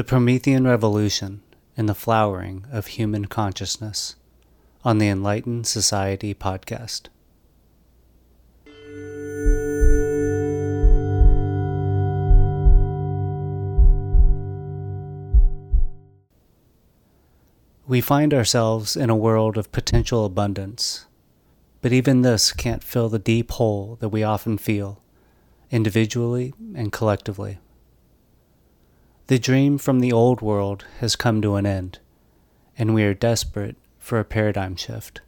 The Promethean Revolution and the Flowering of Human Consciousness on the Enlightened Society podcast. We find ourselves in a world of potential abundance, but even this can't fill the deep hole that we often feel, individually and collectively. The dream from the old world has come to an end, and we are desperate for a paradigm shift.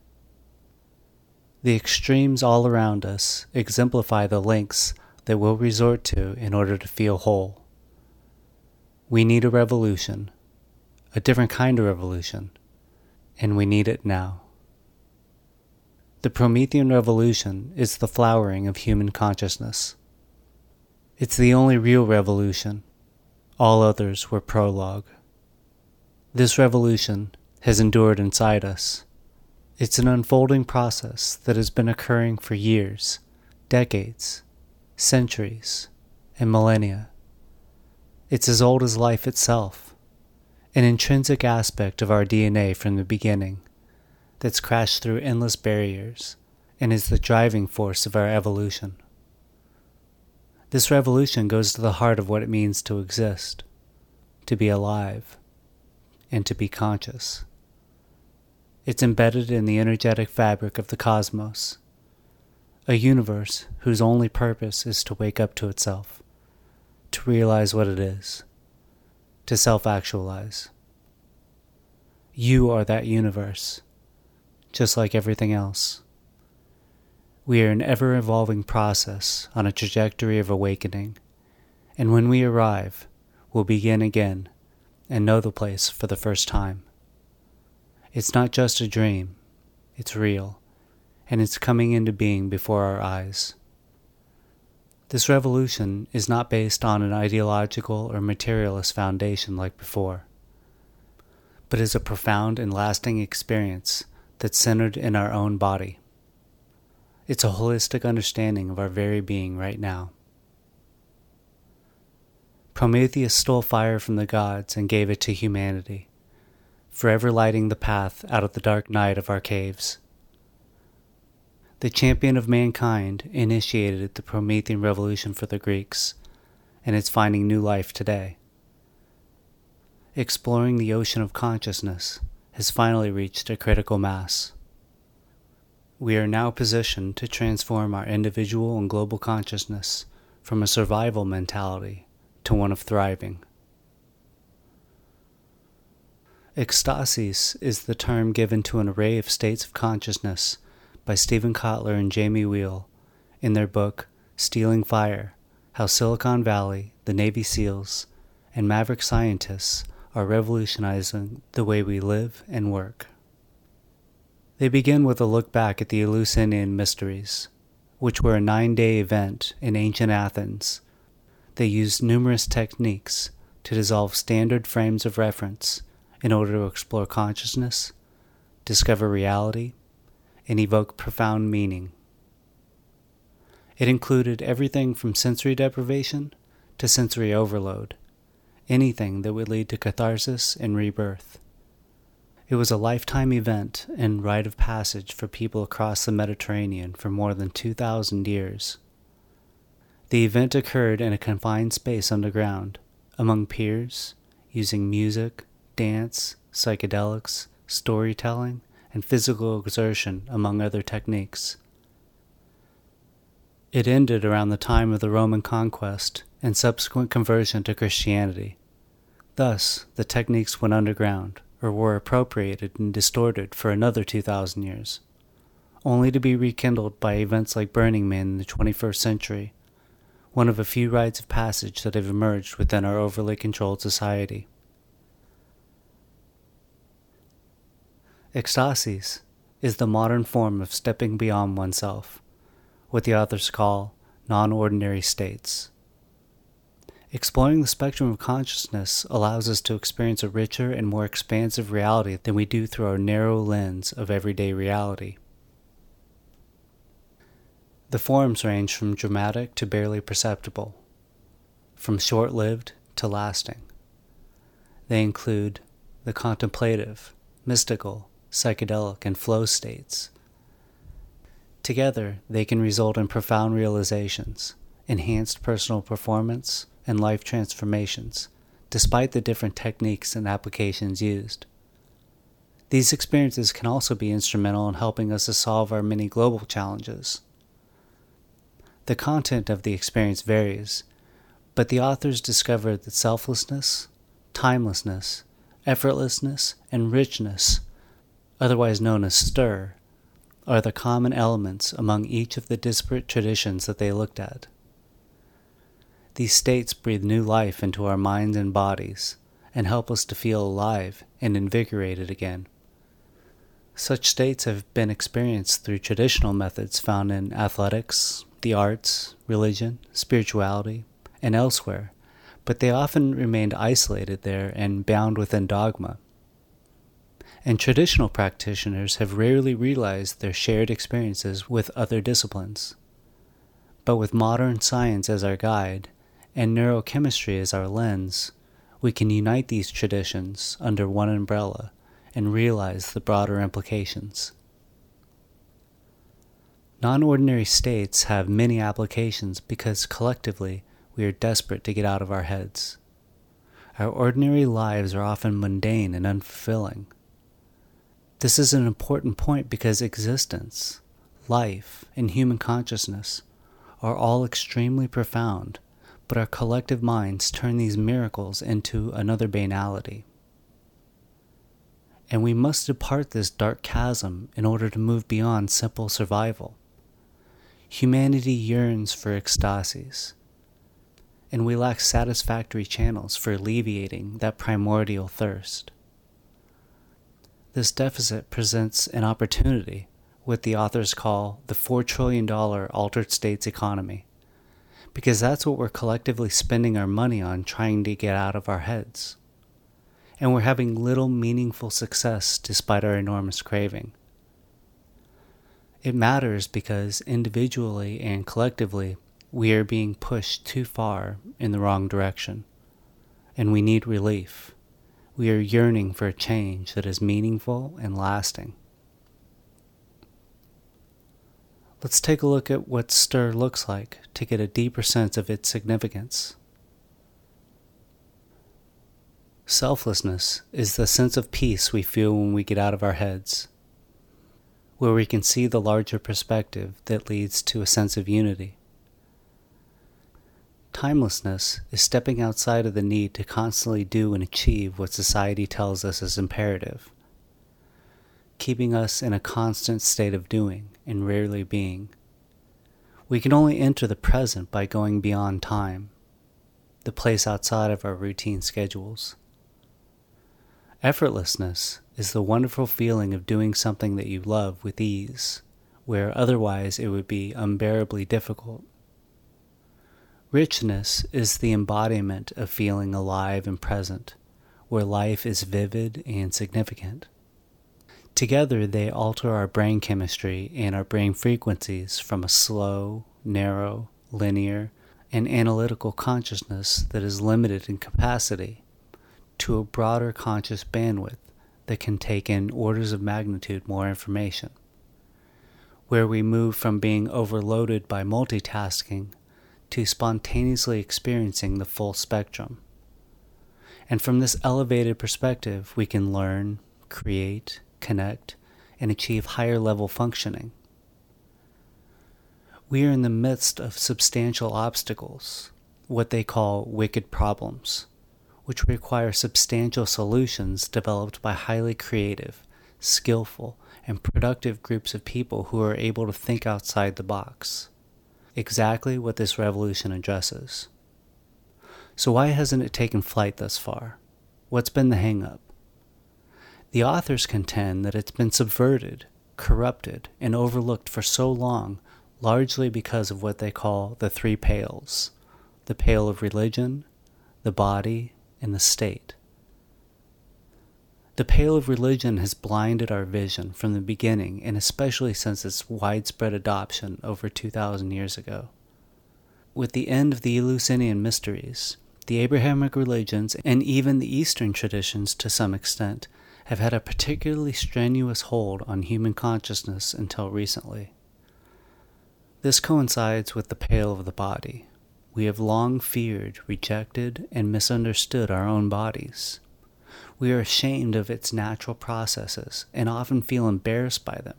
The extremes all around us exemplify the lengths that we'll resort to in order to feel whole. We need a revolution, a different kind of revolution, and we need it now. The Promethean Revolution is the flowering of human consciousness. It's the only real revolution all others were prologue. This revolution has endured inside us. It's an unfolding process that has been occurring for years, decades, centuries, and millennia. It's as old as life itself, an intrinsic aspect of our DNA from the beginning that's crashed through endless barriers and is the driving force of our evolution. This revolution goes to the heart of what it means to exist, to be alive, and to be conscious. It's embedded in the energetic fabric of the cosmos, a universe whose only purpose is to wake up to itself, to realize what it is, to self actualize. You are that universe, just like everything else. We are an ever evolving process on a trajectory of awakening, and when we arrive, we'll begin again and know the place for the first time. It's not just a dream, it's real, and it's coming into being before our eyes. This revolution is not based on an ideological or materialist foundation like before, but is a profound and lasting experience that's centered in our own body. It's a holistic understanding of our very being right now. Prometheus stole fire from the gods and gave it to humanity, forever lighting the path out of the dark night of our caves. The champion of mankind initiated the Promethean revolution for the Greeks, and it's finding new life today. Exploring the ocean of consciousness has finally reached a critical mass we are now positioned to transform our individual and global consciousness from a survival mentality to one of thriving. Ecstasis is the term given to an array of states of consciousness by Steven Kotler and Jamie Wheal in their book Stealing Fire How Silicon Valley, the Navy SEALs, and maverick scientists are revolutionizing the way we live and work. They begin with a look back at the Eleusinian Mysteries, which were a nine day event in ancient Athens. They used numerous techniques to dissolve standard frames of reference in order to explore consciousness, discover reality, and evoke profound meaning. It included everything from sensory deprivation to sensory overload, anything that would lead to catharsis and rebirth. It was a lifetime event and rite of passage for people across the Mediterranean for more than 2,000 years. The event occurred in a confined space underground, among peers, using music, dance, psychedelics, storytelling, and physical exertion, among other techniques. It ended around the time of the Roman conquest and subsequent conversion to Christianity. Thus, the techniques went underground or were appropriated and distorted for another 2,000 years, only to be rekindled by events like Burning Man in the 21st century, one of a few rites of passage that have emerged within our overly controlled society. Ecstasis is the modern form of stepping beyond oneself, what the authors call non ordinary states. Exploring the spectrum of consciousness allows us to experience a richer and more expansive reality than we do through our narrow lens of everyday reality. The forms range from dramatic to barely perceptible, from short lived to lasting. They include the contemplative, mystical, psychedelic, and flow states. Together, they can result in profound realizations, enhanced personal performance, and life transformations, despite the different techniques and applications used. These experiences can also be instrumental in helping us to solve our many global challenges. The content of the experience varies, but the authors discovered that selflessness, timelessness, effortlessness, and richness, otherwise known as STER, are the common elements among each of the disparate traditions that they looked at. These states breathe new life into our minds and bodies and help us to feel alive and invigorated again. Such states have been experienced through traditional methods found in athletics, the arts, religion, spirituality, and elsewhere, but they often remained isolated there and bound within dogma. And traditional practitioners have rarely realized their shared experiences with other disciplines. But with modern science as our guide and neurochemistry as our lens, we can unite these traditions under one umbrella and realize the broader implications. Non ordinary states have many applications because collectively we are desperate to get out of our heads. Our ordinary lives are often mundane and unfulfilling. This is an important point because existence, life, and human consciousness are all extremely profound, but our collective minds turn these miracles into another banality and we must depart this dark chasm in order to move beyond simple survival. Humanity yearns for ecstasis, and we lack satisfactory channels for alleviating that primordial thirst. This deficit presents an opportunity, what the authors call the $4 trillion altered states economy, because that's what we're collectively spending our money on trying to get out of our heads and we're having little meaningful success despite our enormous craving. It matters because individually and collectively, we are being pushed too far in the wrong direction, and we need relief. We are yearning for a change that is meaningful and lasting. Let's take a look at what STER looks like to get a deeper sense of its significance. Selflessness is the sense of peace we feel when we get out of our heads, where we can see the larger perspective that leads to a sense of unity. Timelessness is stepping outside of the need to constantly do and achieve what society tells us is imperative, keeping us in a constant state of doing and rarely being. We can only enter the present by going beyond time, the place outside of our routine schedules. Effortlessness is the wonderful feeling of doing something that you love with ease, where otherwise it would be unbearably difficult. Richness is the embodiment of feeling alive and present, where life is vivid and significant. Together, they alter our brain chemistry and our brain frequencies from a slow, narrow, linear, and analytical consciousness that is limited in capacity to a broader conscious bandwidth that can take in orders of magnitude more information, where we move from being overloaded by multitasking to spontaneously experiencing the full spectrum. And from this elevated perspective, we can learn, create, connect, and achieve higher level functioning. We are in the midst of substantial obstacles, what they call wicked problems which require substantial solutions developed by highly creative, skillful, and productive groups of people who are able to think outside the box. Exactly what this revolution addresses. So, why hasn't it taken flight thus far? What's been the hangup? The authors contend that it's been subverted, corrupted, and overlooked for so long, largely because of what they call the three pales the pale of religion, the body, and the state. The pale of religion has blinded our vision from the beginning, and especially since its widespread adoption over 2,000 years ago. With the end of the Eleusinian mysteries, the Abrahamic religions, and even the Eastern traditions to some extent, have had a particularly strenuous hold on human consciousness until recently. This coincides with the pale of the body. We have long feared, rejected, and misunderstood our own bodies. We are ashamed of its natural processes and often feel embarrassed by them,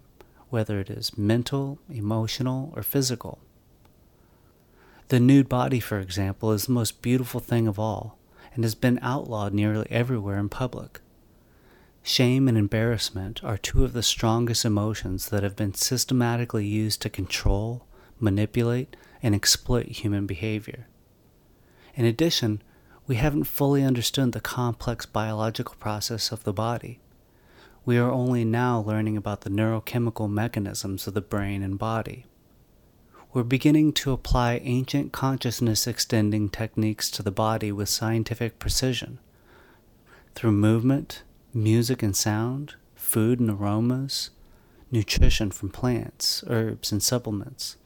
whether it is mental, emotional, or physical. The nude body, for example, is the most beautiful thing of all and has been outlawed nearly everywhere in public. Shame and embarrassment are two of the strongest emotions that have been systematically used to control, manipulate, and exploit human behavior. In addition, we haven't fully understood the complex biological process of the body. We are only now learning about the neurochemical mechanisms of the brain and body. We're beginning to apply ancient consciousness extending techniques to the body with scientific precision. Through movement, music and sound, food and aromas, nutrition from plants, herbs, and supplements,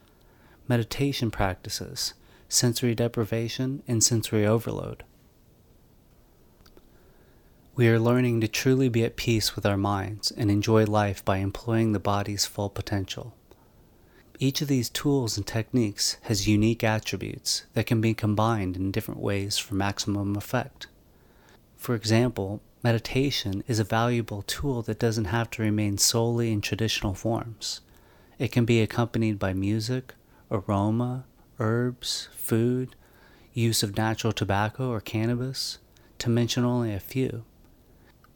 meditation practices, sensory deprivation, and sensory overload. We are learning to truly be at peace with our minds and enjoy life by employing the body's full potential. Each of these tools and techniques has unique attributes that can be combined in different ways for maximum effect. For example, Meditation is a valuable tool that doesn't have to remain solely in traditional forms. It can be accompanied by music, aroma, herbs, food, use of natural tobacco or cannabis, to mention only a few.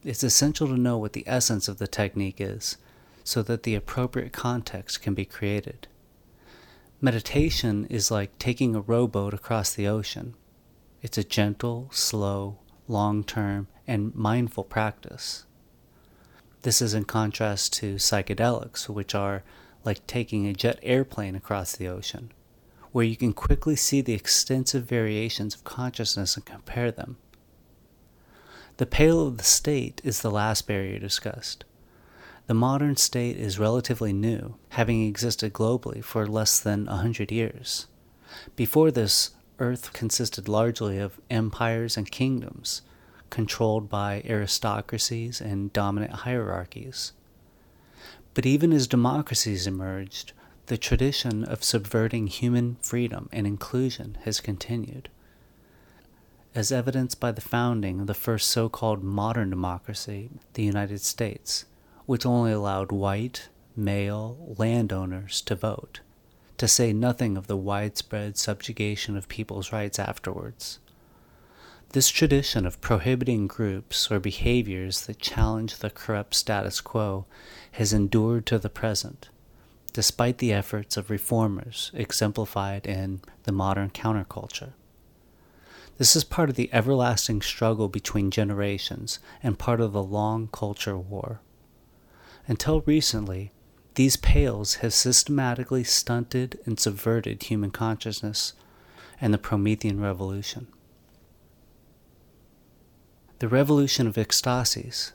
It's essential to know what the essence of the technique is so that the appropriate context can be created. Meditation is like taking a rowboat across the ocean. It's a gentle, slow, long term, and mindful practice. This is in contrast to psychedelics, which are like taking a jet airplane across the ocean, where you can quickly see the extensive variations of consciousness and compare them. The pale of the state is the last barrier discussed. The modern state is relatively new, having existed globally for less than a hundred years. Before this, Earth consisted largely of empires and kingdoms, controlled by aristocracies and dominant hierarchies. But even as democracies emerged, the tradition of subverting human freedom and inclusion has continued. As evidenced by the founding of the first so called modern democracy, the United States, which only allowed white, male landowners to vote, to say nothing of the widespread subjugation of people's rights afterwards. This tradition of prohibiting groups or behaviors that challenge the corrupt status quo has endured to the present, despite the efforts of reformers exemplified in the modern counterculture. This is part of the everlasting struggle between generations and part of the long culture war. Until recently, these pales have systematically stunted and subverted human consciousness and the Promethean Revolution. The revolution of ecstasis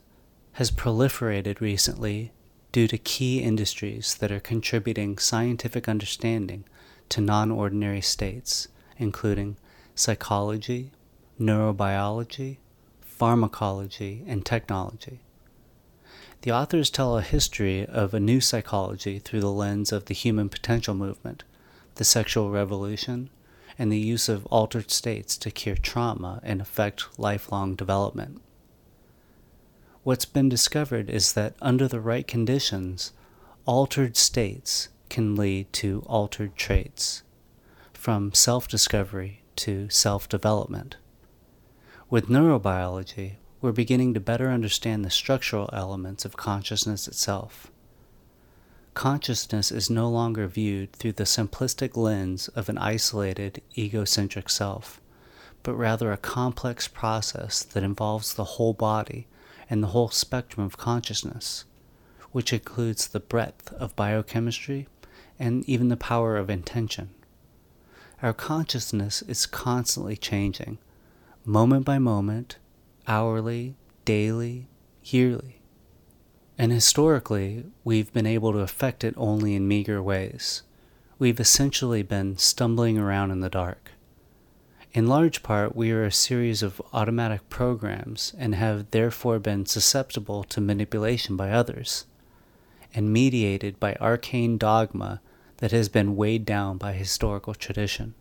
has proliferated recently due to key industries that are contributing scientific understanding to non ordinary states, including psychology, neurobiology, pharmacology, and technology. The authors tell a history of a new psychology through the lens of the human potential movement, the sexual revolution, and the use of altered states to cure trauma and affect lifelong development. What's been discovered is that under the right conditions, altered states can lead to altered traits, from self discovery to self development. With neurobiology, we're beginning to better understand the structural elements of consciousness itself consciousness is no longer viewed through the simplistic lens of an isolated, egocentric self, but rather a complex process that involves the whole body and the whole spectrum of consciousness, which includes the breadth of biochemistry and even the power of intention. Our consciousness is constantly changing, moment by moment, hourly, daily, yearly. And historically, we've been able to affect it only in meager ways. We've essentially been stumbling around in the dark. In large part, we are a series of automatic programs and have therefore been susceptible to manipulation by others, and mediated by arcane dogma that has been weighed down by historical tradition.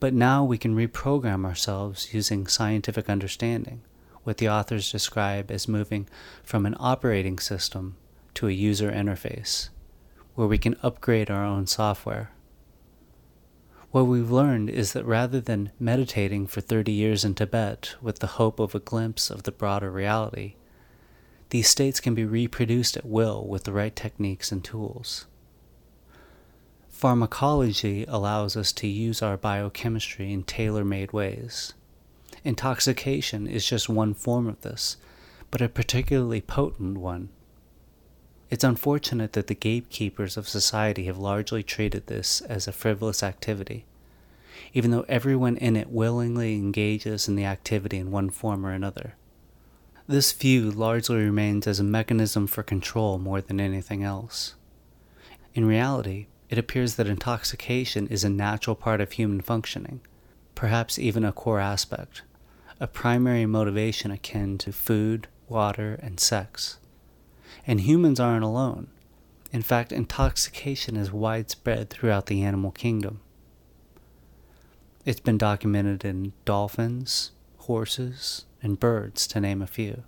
But now we can reprogram ourselves using scientific understanding, what the authors describe as moving from an operating system to a user interface, where we can upgrade our own software. What we've learned is that rather than meditating for 30 years in Tibet with the hope of a glimpse of the broader reality, these states can be reproduced at will with the right techniques and tools. Pharmacology allows us to use our biochemistry in tailor made ways. Intoxication is just one form of this, but a particularly potent one. It's unfortunate that the gatekeepers of society have largely treated this as a frivolous activity, even though everyone in it willingly engages in the activity in one form or another. This view largely remains as a mechanism for control more than anything else. In reality, it appears that intoxication is a natural part of human functioning, perhaps even a core aspect, a primary motivation akin to food, water, and sex. And humans aren't alone. In fact, intoxication is widespread throughout the animal kingdom. It's been documented in dolphins, horses, and birds, to name a few.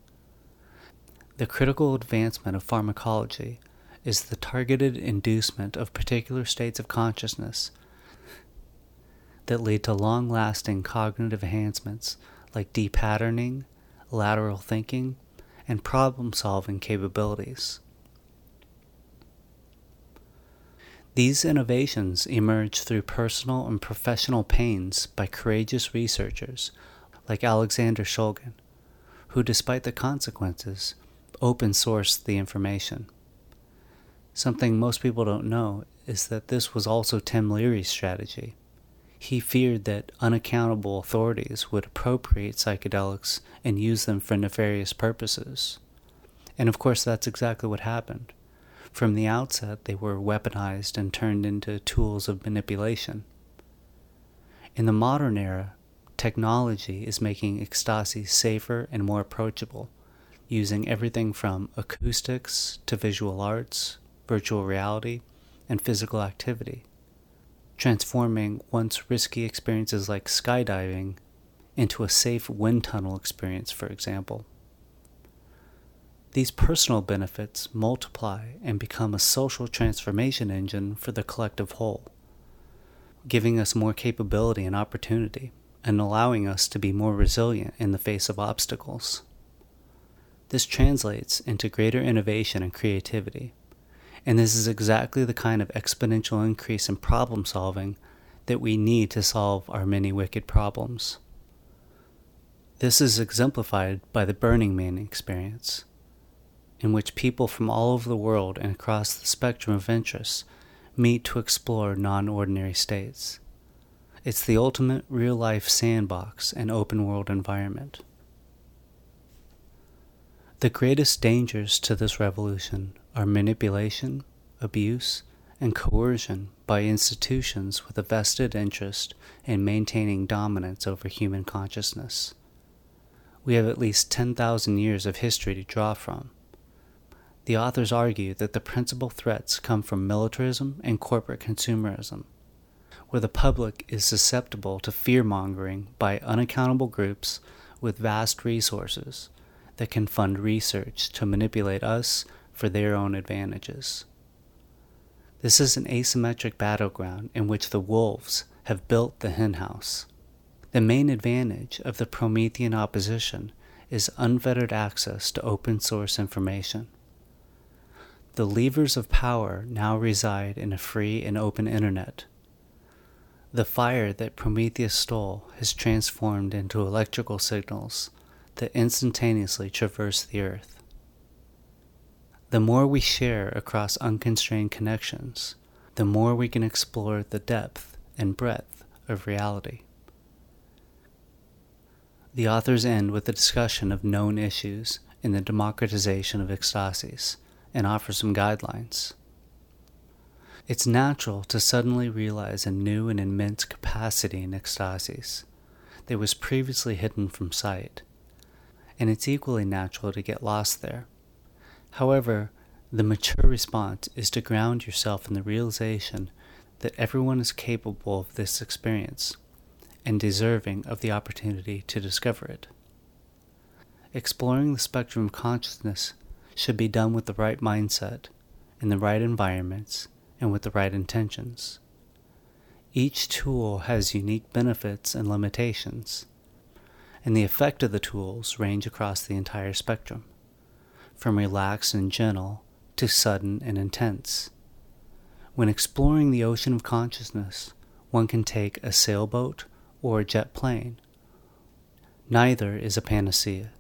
The critical advancement of pharmacology is the targeted inducement of particular states of consciousness that lead to long lasting cognitive enhancements like depatterning, lateral thinking, and problem solving capabilities. These innovations emerge through personal and professional pains by courageous researchers like Alexander Shulgin, who, despite the consequences, open sourced the information. Something most people don't know is that this was also Tim Leary's strategy. He feared that unaccountable authorities would appropriate psychedelics and use them for nefarious purposes. And of course, that's exactly what happened. From the outset, they were weaponized and turned into tools of manipulation. In the modern era, technology is making ecstasy safer and more approachable, using everything from acoustics to visual arts virtual reality, and physical activity, transforming once risky experiences like skydiving into a safe wind tunnel experience, for example. These personal benefits multiply and become a social transformation engine for the collective whole, giving us more capability and opportunity, and allowing us to be more resilient in the face of obstacles. This translates into greater innovation and creativity, and this is exactly the kind of exponential increase in problem solving that we need to solve our many wicked problems. This is exemplified by the Burning Man experience, in which people from all over the world and across the spectrum of interests meet to explore non ordinary states. It's the ultimate real life sandbox and open world environment. The greatest dangers to this revolution are manipulation, abuse, and coercion by institutions with a vested interest in maintaining dominance over human consciousness. We have at least 10,000 years of history to draw from. The authors argue that the principal threats come from militarism and corporate consumerism, where the public is susceptible to fear mongering by unaccountable groups with vast resources that can fund research to manipulate us for their own advantages. This is an asymmetric battleground in which the wolves have built the henhouse. The main advantage of the Promethean opposition is unfettered access to open source information. The levers of power now reside in a free and open internet. The fire that Prometheus stole has transformed into electrical signals that instantaneously traverse the earth. The more we share across unconstrained connections, the more we can explore the depth and breadth of reality. The authors end with a discussion of known issues in the democratization of ecstasis and offer some guidelines. It's natural to suddenly realize a new and immense capacity in ecstasis that was previously hidden from sight, and it's equally natural to get lost there. However, the mature response is to ground yourself in the realization that everyone is capable of this experience and deserving of the opportunity to discover it. Exploring the spectrum of consciousness should be done with the right mindset, in the right environments, and with the right intentions. Each tool has unique benefits and limitations, and the effect of the tools range across the entire spectrum, from relaxed and gentle to sudden and intense. When exploring the ocean of consciousness, one can take a sailboat or a jet plane. Neither is a panacea.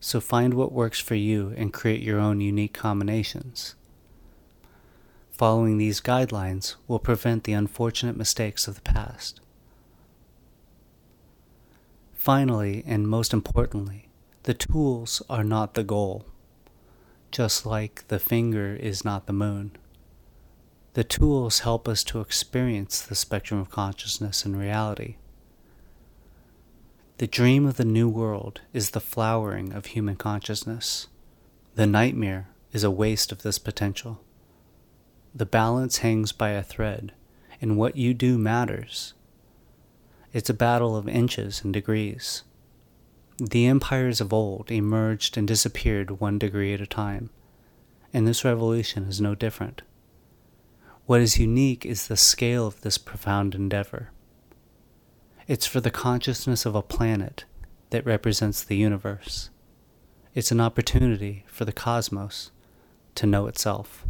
So find what works for you and create your own unique combinations. Following these guidelines will prevent the unfortunate mistakes of the past. Finally, and most importantly, the tools are not the goal, just like the finger is not the moon. The tools help us to experience the spectrum of consciousness and reality. The dream of the new world is the flowering of human consciousness. The nightmare is a waste of this potential. The balance hangs by a thread, and what you do matters. It's a battle of inches and degrees. The empires of old emerged and disappeared one degree at a time, and this revolution is no different. What is unique is the scale of this profound endeavor. It's for the consciousness of a planet that represents the universe. It's an opportunity for the cosmos to know itself.